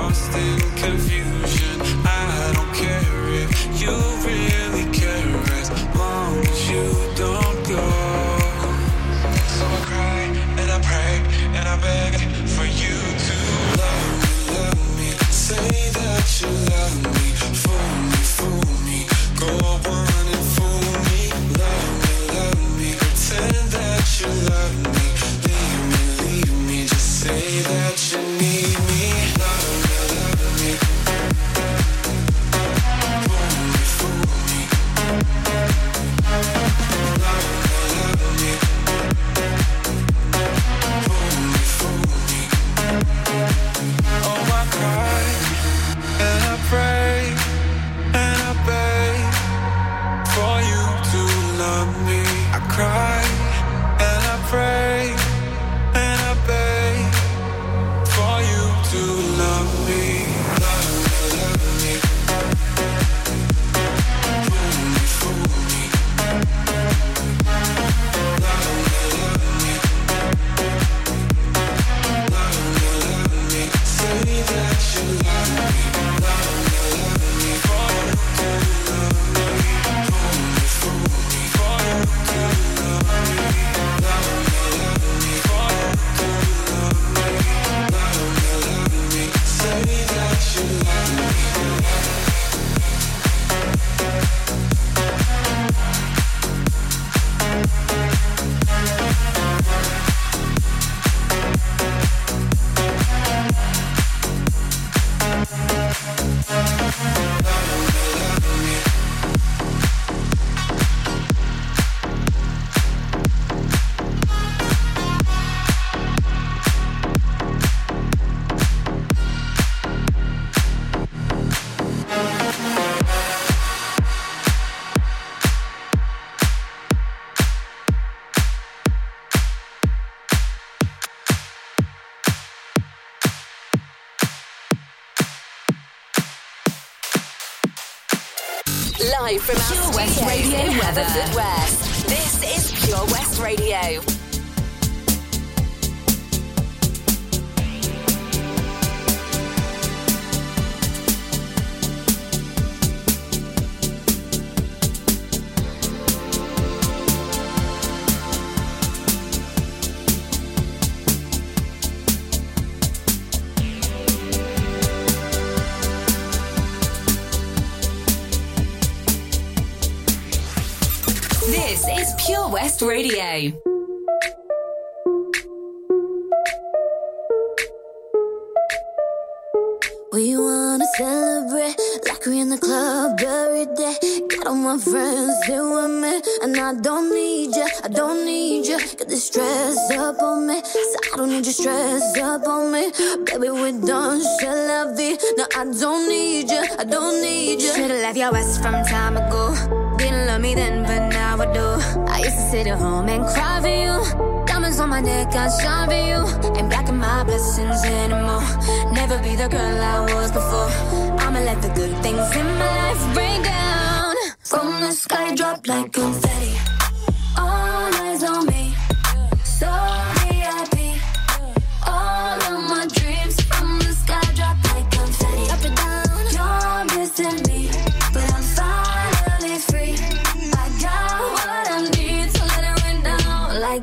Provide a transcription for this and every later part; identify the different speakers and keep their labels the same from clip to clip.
Speaker 1: lost in confusion
Speaker 2: From our
Speaker 3: Pure West Radio weather.
Speaker 2: This is Pure West Radio.
Speaker 3: Radio.
Speaker 4: We wanna celebrate like we in the club every day. Got all my friends here with me, and I don't need you. I don't need you. Got this stress up on me, so I don't need you stress up on me. Baby, we're done, shall love you. No, I don't need ya, I don't need ya.
Speaker 5: Should've left your ass from time ago love me then, but now I do. I used to sit at home and cry for you. Diamonds on my neck, I shine for you. Ain't in my blessings anymore. Never be the girl I was before. I'ma let the good things in my life break down.
Speaker 4: From the sky, drop like confetti. All eyes on me.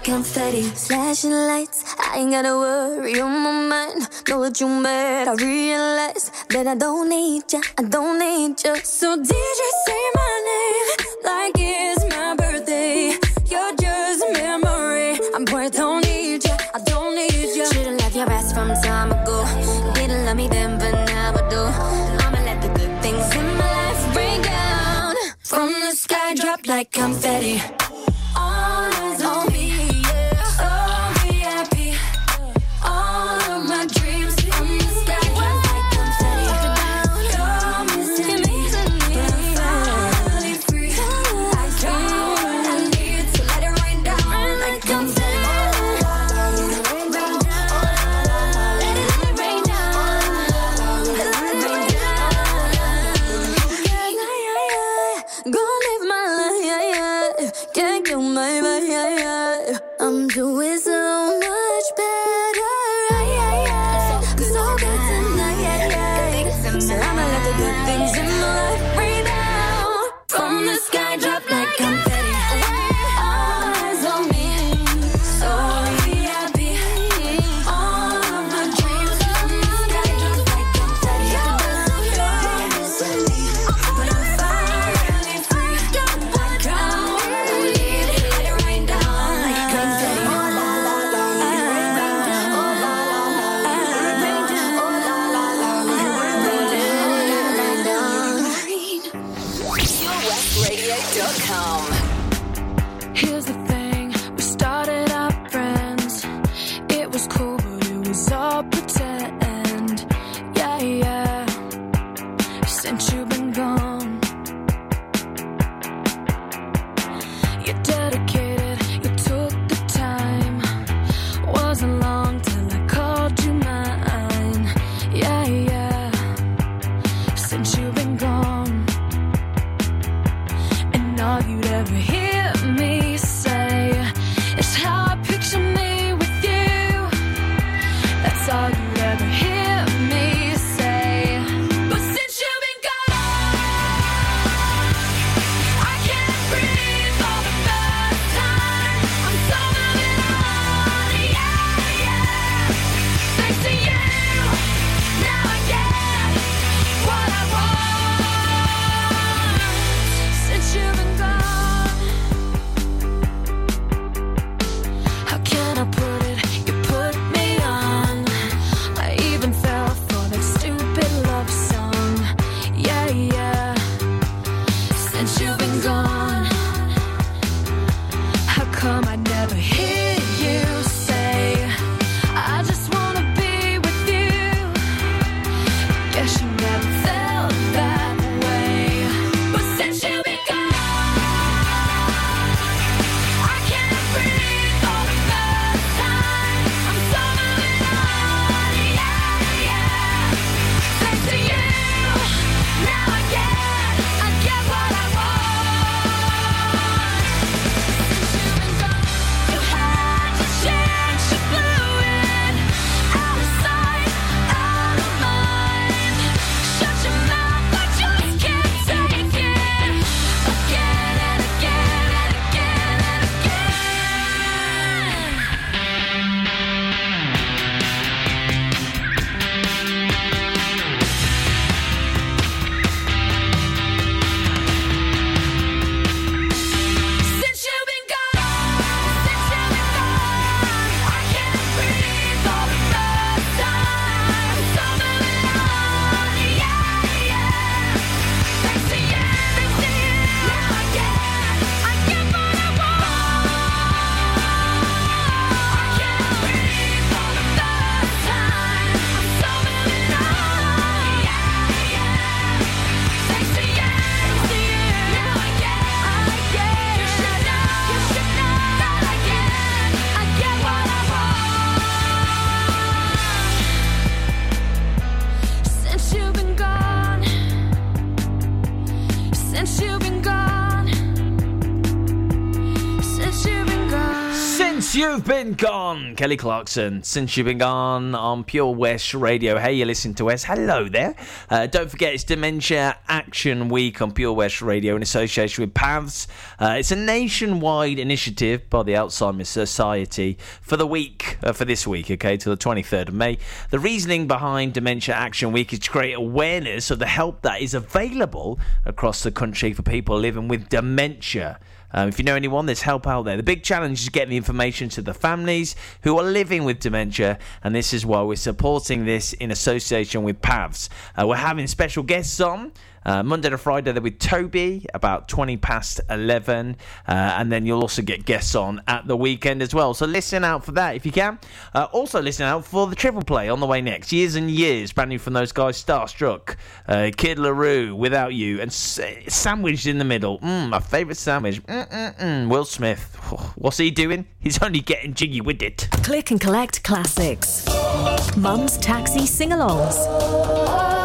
Speaker 4: Flashing lights. I ain't gotta worry on my mind. Know what you mad, I realize that I don't need ya, I don't need ya. So DJ say my name like it's my birthday. You're just a memory. I'm I don't need ya, I don't need ya. Should've left your ass from time ago. Didn't love me then, but now I do. I'ma let the good things in my life rain down from the sky, drop like confetti.
Speaker 6: Here's the thing. Gone, Kelly Clarkson. Since you've been gone on Pure West Radio. Hey, you listen to us. Hello there. Uh, don't forget, it's Dementia Action Week on Pure West Radio in association with PAVS. Uh, it's a nationwide initiative by the Alzheimer's Society for the week, uh, for this week, okay, till the 23rd of May. The reasoning behind Dementia Action Week is to create awareness of the help that is available across the country for people living with dementia. Um, if you know anyone, there's help out there. The big challenge is getting the information to the families who are living with dementia, and this is why we're supporting this in association with PAVS. Uh, we're having special guests on. Uh, Monday to Friday, they're with Toby about 20 past 11. Uh, and then you'll also get guests on at the weekend as well. So listen out for that if you can. Uh, also, listen out for the triple play on the way next. Years and Years, brand new from those guys Starstruck, uh, Kid LAROI, Without You, and s- sandwiched in the middle. Mm, my favourite sandwich. Mm-mm-mm. Will Smith. What's he doing? He's only getting jiggy with it.
Speaker 3: Click and collect classics. Mum's taxi sing alongs.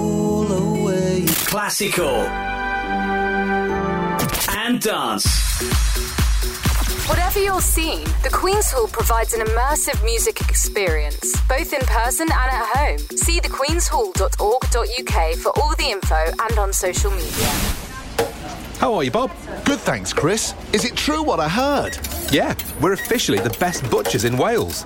Speaker 7: classical, and dance.
Speaker 8: Whatever your scene, the Queen's Hall provides an immersive music experience, both in person and at home. See thequeenshall.org.uk for all the info and on social media.
Speaker 9: How are you, Bob?
Speaker 10: Good, thanks, Chris. Is it true what I heard?
Speaker 9: Yeah, we're officially the best butchers in Wales.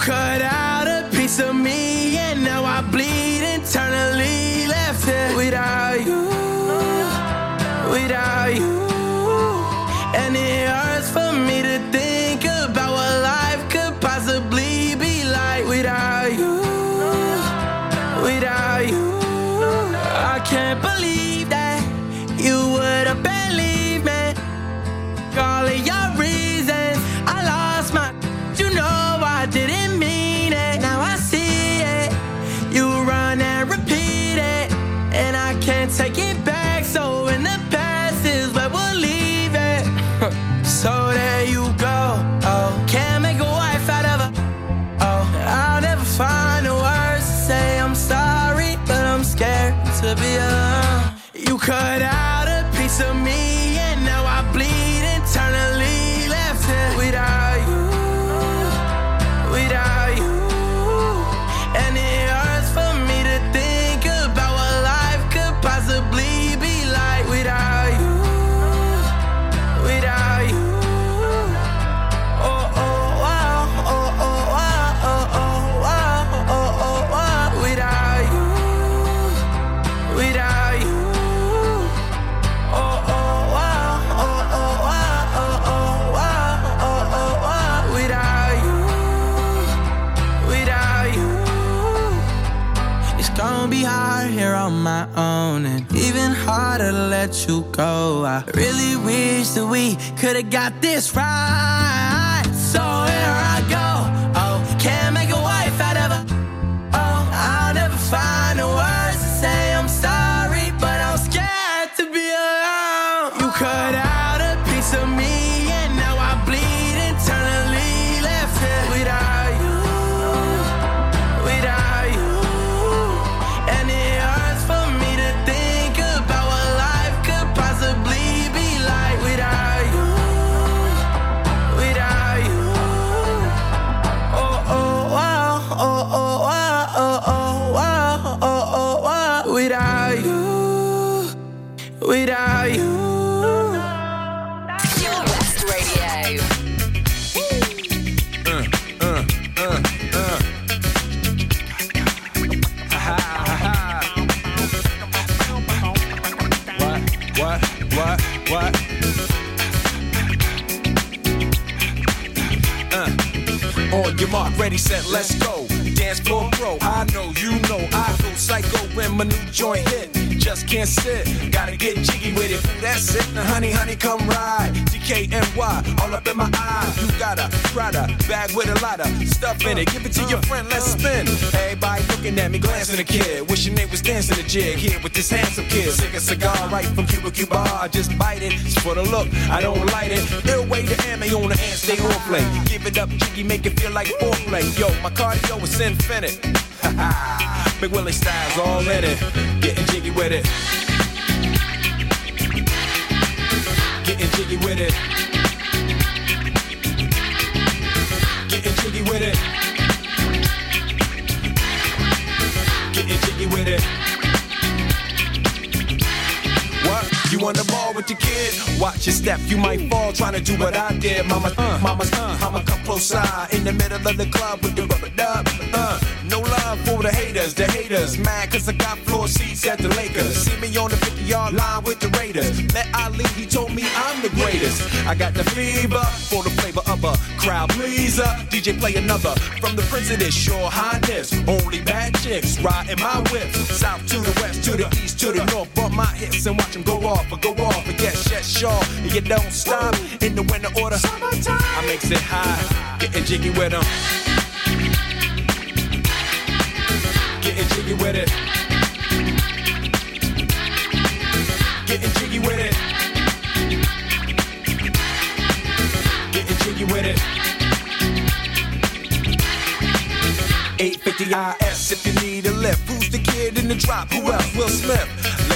Speaker 11: cut out a piece of me, and now I bleed internally. Left it without you, without you. And it hurts for me to think that we could have got this right.
Speaker 12: Let's go. Dance floor pro, I know, you know, I go psycho when my new joint hit. Just can't sit, gotta get jiggy with it. That's it, now honey, honey, come ride. DKNY, all up in my eye. You got a Prada bag with a lot of stuff in it. Give it to your friend, let's spin. Everybody looking at me, glancing a kid. Wishing they was dancing a jig here with this handsome kid. Sick a cigar right from Cuba Cuba. I just bite it, it's for the look, I don't light it. Ill way to ammo on the hand, stay on play. Give it up, jiggy, make it feel like foreplay. Yo, my cardio is infinite. Big Willie styles all in it. Getting jiggy with it. Getting jiggy with it. Getting jiggy with it. Getting jiggy with it. What? You on the ball with your kid? Watch your step, you might fall trying to do what I did. Mama, uh, mama, uh, mama, come close side in the middle of the club with the rubber dub. Uh, no love for the haters, the haters. Mad cause I got floor seats at the Lakers. See me on the 50 yard line with the Raiders. Met Ali, he told me I'm the greatest. I got the fever for the flavor of a crowd pleaser. DJ play another from the Prince of this Sure Highness. Only bad chicks riding my whip. South to the west, to the east, to the north. Bump my hips and watch them go off or go off. And yes, yes, sure. And you don't stop in the winter order. I makes it high, getting jiggy with them. Getting jiggy with it. Getting jiggy with it. Getting jiggy with it. 850 IS if you need a lift. Who's the kid in the drop? Who else? Will Smith.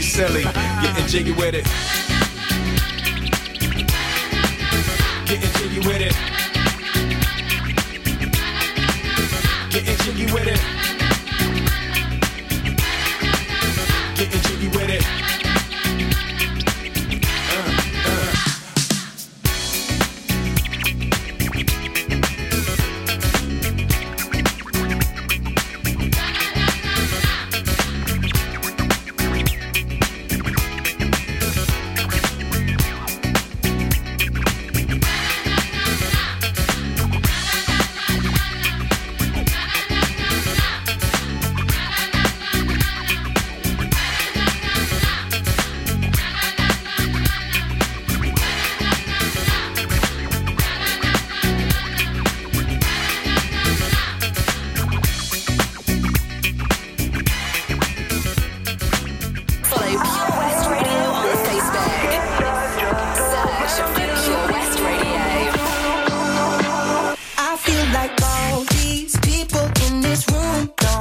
Speaker 12: silly. Getting jiggy with it. Getting jiggy with it. Getting jiggy with it.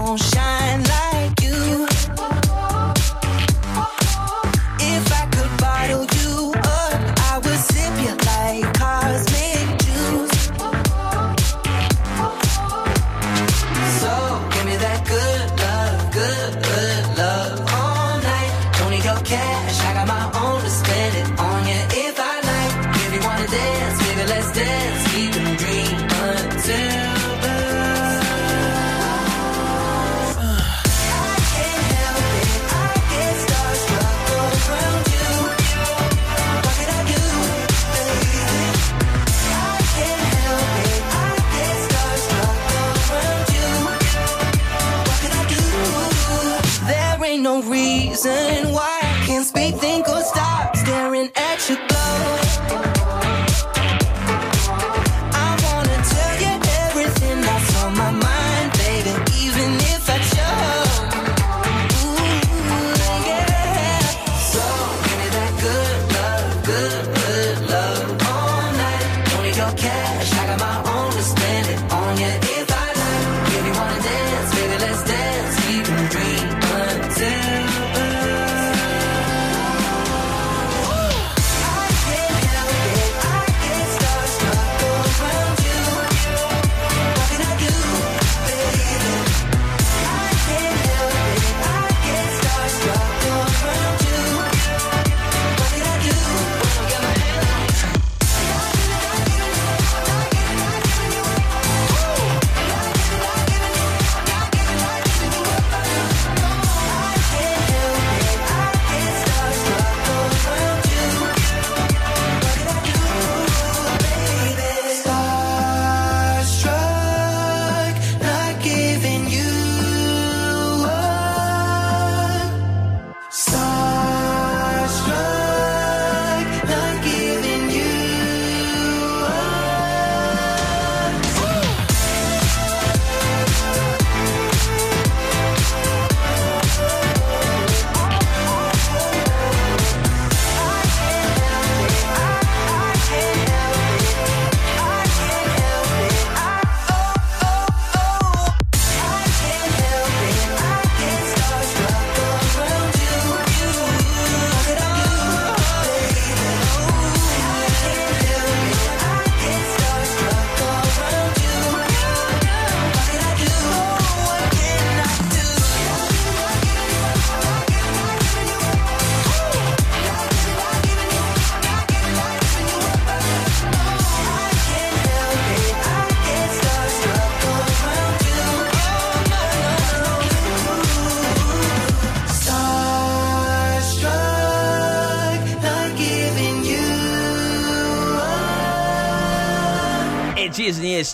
Speaker 6: branché.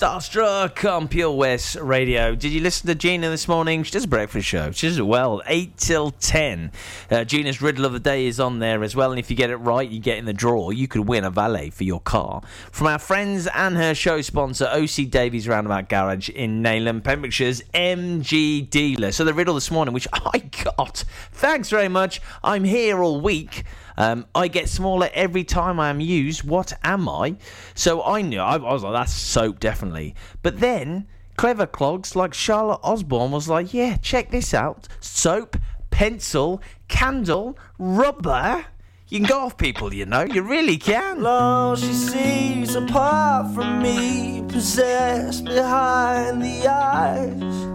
Speaker 6: Starstruck on Pure West Radio. Did you listen to Gina this morning? She does a breakfast show. She does it well, 8 till 10. Uh, Gina's Riddle of the Day is on there as well. And if you get it right, you get in the draw. You could win a valet for your car. From our friends and her show sponsor, OC Davies Roundabout Garage in Neyland, Pembrokeshire's MG dealer. So the riddle this morning, which I got. Thanks very much. I'm here all week. Um, I get smaller every time I am used. What am I? So I knew. I, I was like, that's soap, definitely. But then, clever clogs like Charlotte Osborne was like, yeah, check this out. Soap, pencil, candle, rubber. You can go off people, you know. You really can.
Speaker 11: Long she sees apart from me, possessed behind the eyes.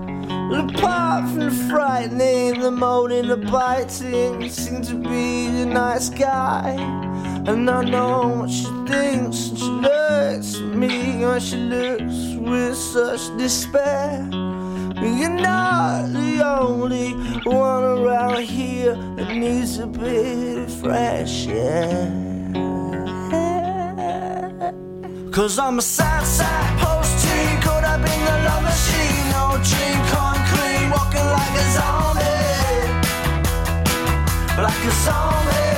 Speaker 11: Apart from the frightening, the moaning, the biting, seems to be the nice guy. And I know what she thinks, and she looks at me when she looks with such despair. You're not the only one around here that needs a bit of fresh air. Cause I'm a sad, sad post teen caught up in the love machine. No dream come walking like a zombie. Like a zombie.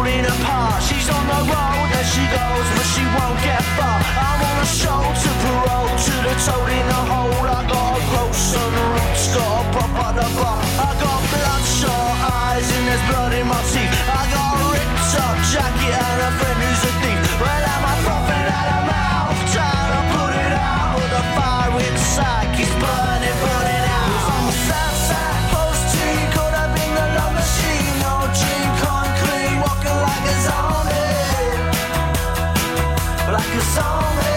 Speaker 11: Falling apart. She's on the road as she goes, but she won't get far. I'm on a show to parole, to the toad in the hole. I got a gross on the roots, got a pop at the bar. I got bloodshot eyes and there's blood in my teeth. I got a ripped up jacket and a friend who's a thief. Well, I'm a prophet out of mouth, trying to put it out. The fire inside keeps burning, burning like a zombie.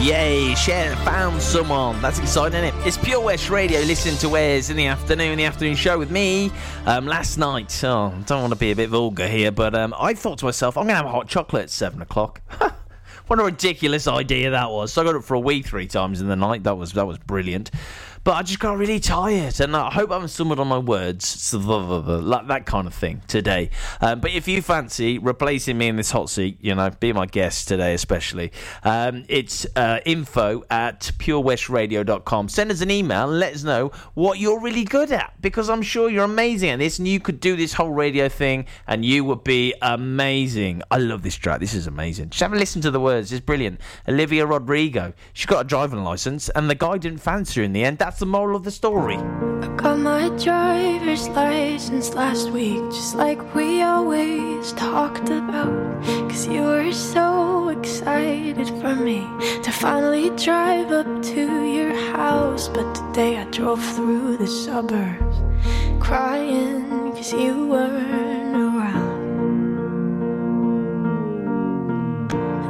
Speaker 6: Yay, Cher found someone. That's exciting, isn't it? It's Pure West Radio. Listen to Wes in the afternoon, the afternoon show with me. Um, last night, oh, don't want to be a bit vulgar here, but um, I thought to myself, I'm going to have a hot chocolate at 7 o'clock. what a ridiculous idea that was. So I got it for a wee three times in the night. That was that was brilliant. But I just got really tired, and I hope I haven't stumbled on my words, like that kind of thing today. Um, but if you fancy replacing me in this hot seat, you know, be my guest today, especially, um, it's uh, info at purewestradio.com. Send us an email and let us know what you're really good at, because I'm sure you're amazing at this, and you could do this whole radio thing, and you would be amazing. I love this track. This is amazing. Just have a listen to the words. It's brilliant. Olivia Rodrigo. She's got a driving license, and the guy didn't fancy her in the end. That's the moral of the story.
Speaker 13: I Got my driver's license last week, just like we always talked about. Cause you were so excited for me to finally drive up to your house. But today I drove through the suburbs crying cause you weren't around.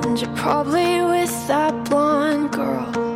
Speaker 13: And you're probably with that blonde girl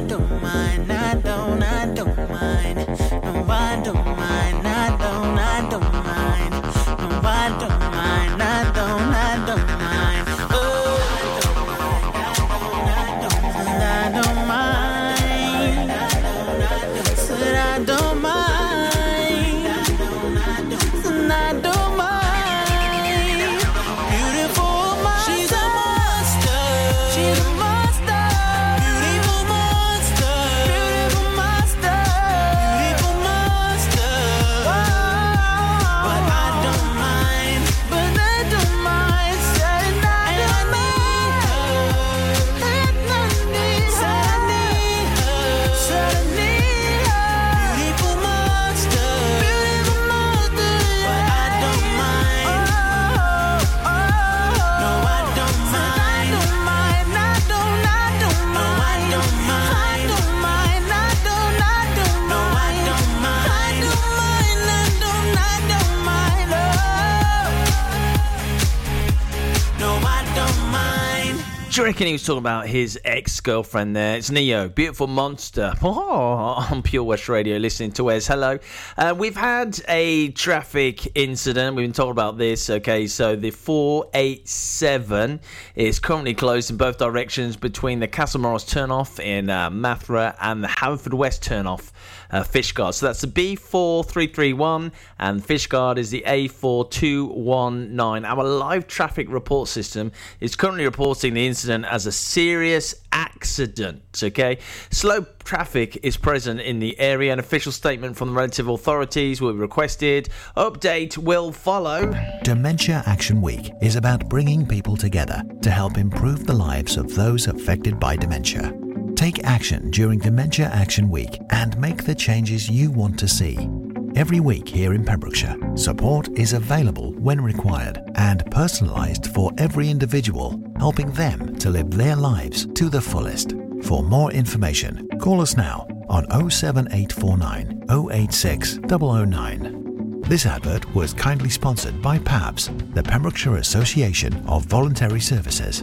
Speaker 14: I
Speaker 15: don't mind, You
Speaker 6: reckon he was talking about his ex girlfriend there? It's Ne-Yo, beautiful monster. Oh, on Pure West Radio, listening to Wes. Hello. Uh, we've had a traffic incident. We've been talking about this. Okay, so the 487 is currently closed in both directions between the Castle Morris turnoff in uh, Mathry and the Haverfordwest turnoff. Uh, Fishguard. So that's the B4331 and Fishguard is the A4219. Our live traffic report system is currently reporting the incident as a serious accident. Okay, slow traffic is present in the area. An official statement from the relative authorities will be requested. Update will follow.
Speaker 16: Dementia Action Week is about bringing people together to help improve the lives of those affected by dementia. Take action during Dementia Action Week and make the changes you want to see. Every week here in Pembrokeshire, support is available when required and personalised for every individual, helping them to live their lives to the fullest. For more information, call us now on 07849 086 009. This advert was kindly sponsored by PAVS, the Pembrokeshire Association of Voluntary Services.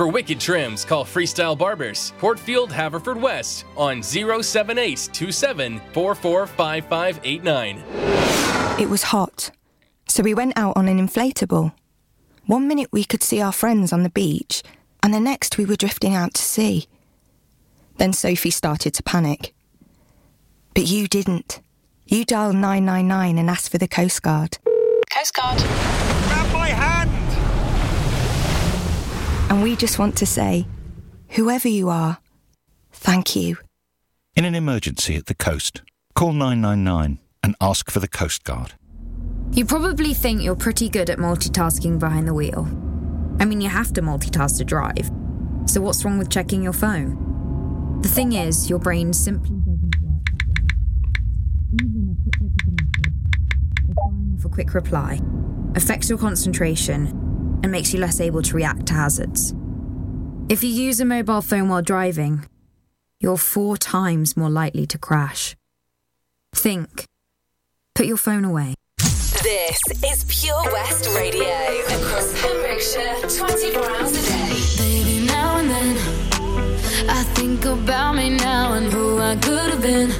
Speaker 17: For wicked trims, call Freestyle Barbers, Portfield, Haverfordwest on 07827445589.
Speaker 18: It was hot, so we went out on an inflatable. One minute we could see our friends on the beach, and the next we were drifting out to sea. Then Sophie started to panic. But you didn't. You dialed 999 and asked for the Coast Guard.
Speaker 19: Coast Guard.
Speaker 20: Grab my hand!
Speaker 18: And we just want to say, whoever you are, thank you.
Speaker 21: In an emergency at the coast, call 999 and ask for the Coast Guard.
Speaker 8: You probably think you're pretty good at multitasking behind the wheel. I mean, you have to multitask to drive. So, what's wrong with checking your phone? The thing is, your brain simply doesn't work. Even a quick look at a message, for quick reply, affects your concentration and makes you less able to react to hazards. If you use a mobile phone while driving, you're four times more likely to crash. Think. Put your phone away.
Speaker 2: This is Pure West Radio across Pembrokeshire 24 hours a day.
Speaker 4: Baby, now and then I think about me now and who I could have been.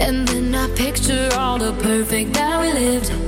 Speaker 4: And then I picture all the perfect that we lived.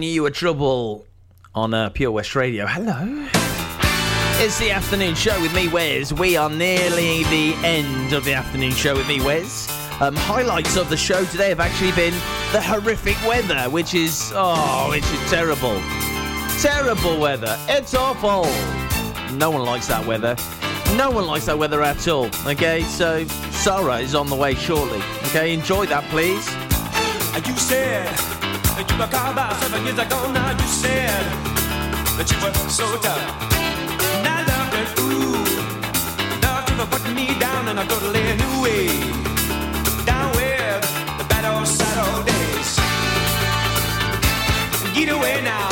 Speaker 4: Knew you were trouble on
Speaker 6: uh, Pure West Radio. Hello. It's the afternoon show with me, Wes. We are nearly the end of the afternoon show with me, Wes. Um, highlights of the show today have actually been the horrific weather, which is oh, which is terrible, terrible weather. It's awful. No one likes that weather. No one likes that weather at all. Okay, so Sarah is on the way shortly. Okay, enjoy that, please.
Speaker 12: You said that you were called about seven years ago. Now you said that you were so tough. And I loved it, ooh. Love you for putting me down in a totally new way. Down with the bad old sad old days. Get away now.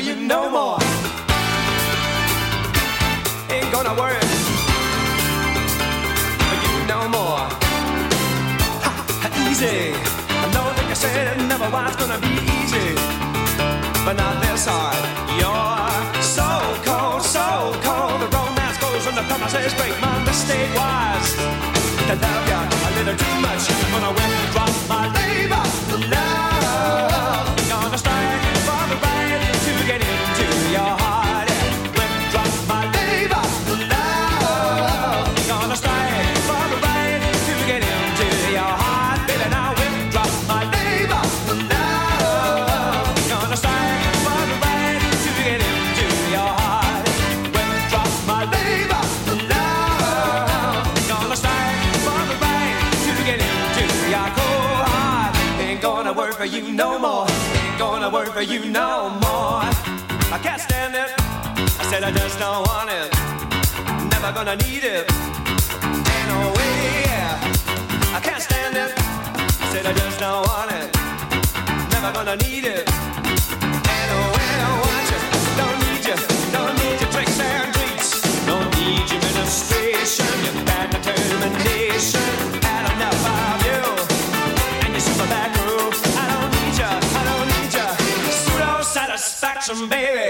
Speaker 12: For you no more. Ain't gonna work for you no more. Ha, easy. I know that you said it never was gonna be easy, but not this hard. You're so cold, so cold. The romance goes and the promises break. My mistake was to love you a little too much. Gonna withdraw my labor, for you no more. I can't stand it. I said I just don't want it. Never gonna need it. Ain't no way. I can't stand it. I said I just don't want it. Never gonna need it. Ain't no way I want you. Don't need you. Don't need your tricks and treats. Don't need your ministration. Your bad determination. Baby.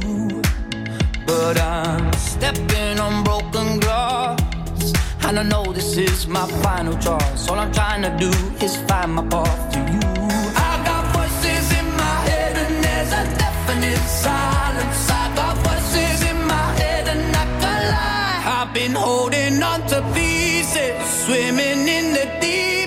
Speaker 11: But I'm stepping on broken glass. And I know this is my final choice. All I'm trying to do is find my path to you. I got voices in my head, and there's a definite silence. I got voices in my head, and I can't lie. I've been holding on to pieces, swimming in the deep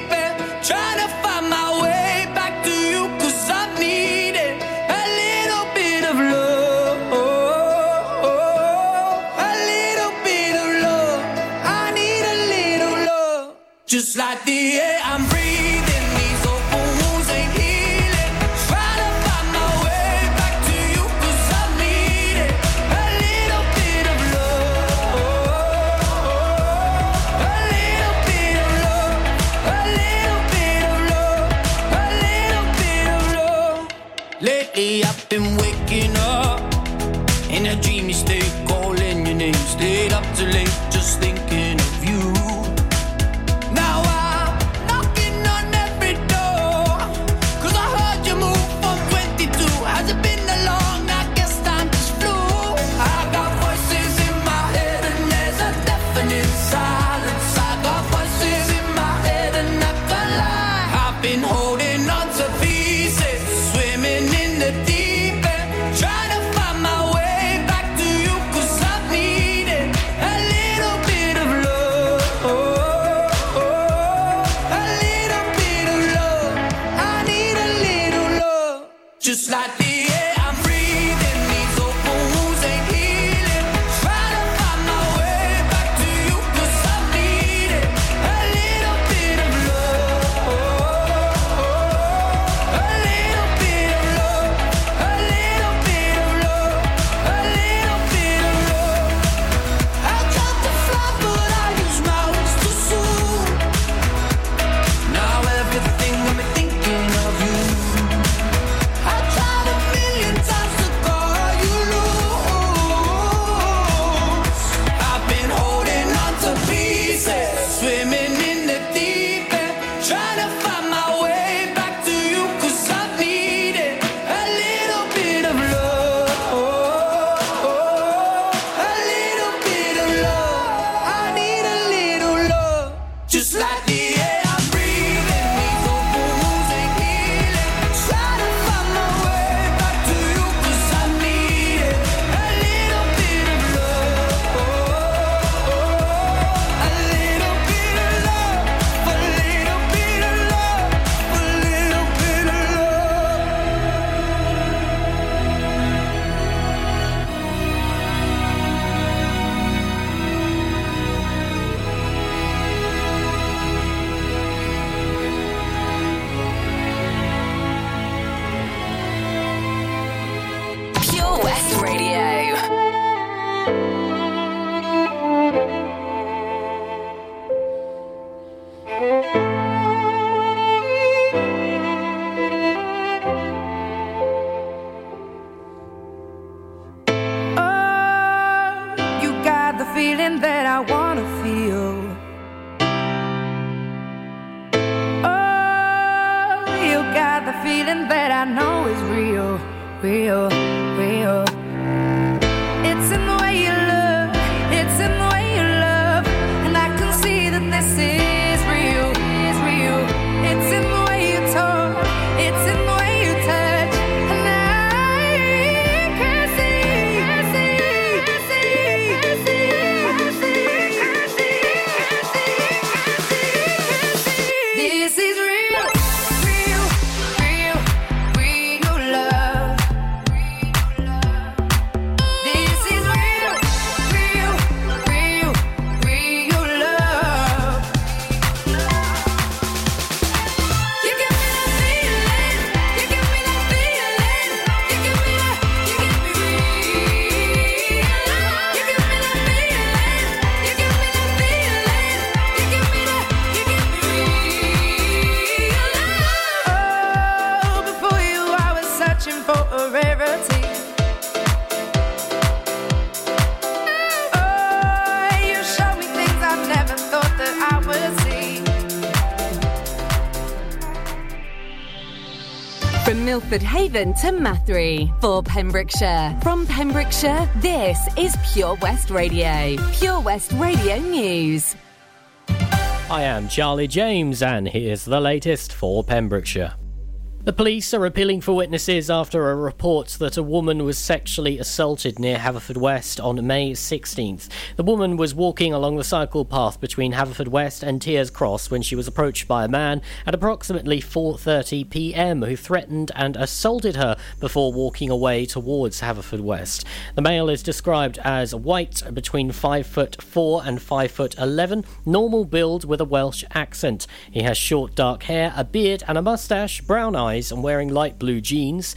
Speaker 11: like the air I'm Stephen to
Speaker 3: Mathry for Pembrokeshire. From Pembrokeshire, this is Pure West Radio. Pure West Radio News.
Speaker 22: I am Charlie James, and here's the latest for Pembrokeshire. The police are appealing for witnesses after a report that a woman was sexually assaulted near Haverfordwest on May 16th. The woman was walking along the cycle path between Haverfordwest and Tiers Cross when she was approached by a man at approximately 4:30 p.m. who threatened and assaulted her before walking away towards Haverfordwest. The male is described as white, between 5 foot 4 and 5 foot 11, normal build with a Welsh accent. He has short dark hair, a beard and a mustache, brown eyes eyes and wearing light blue jeans,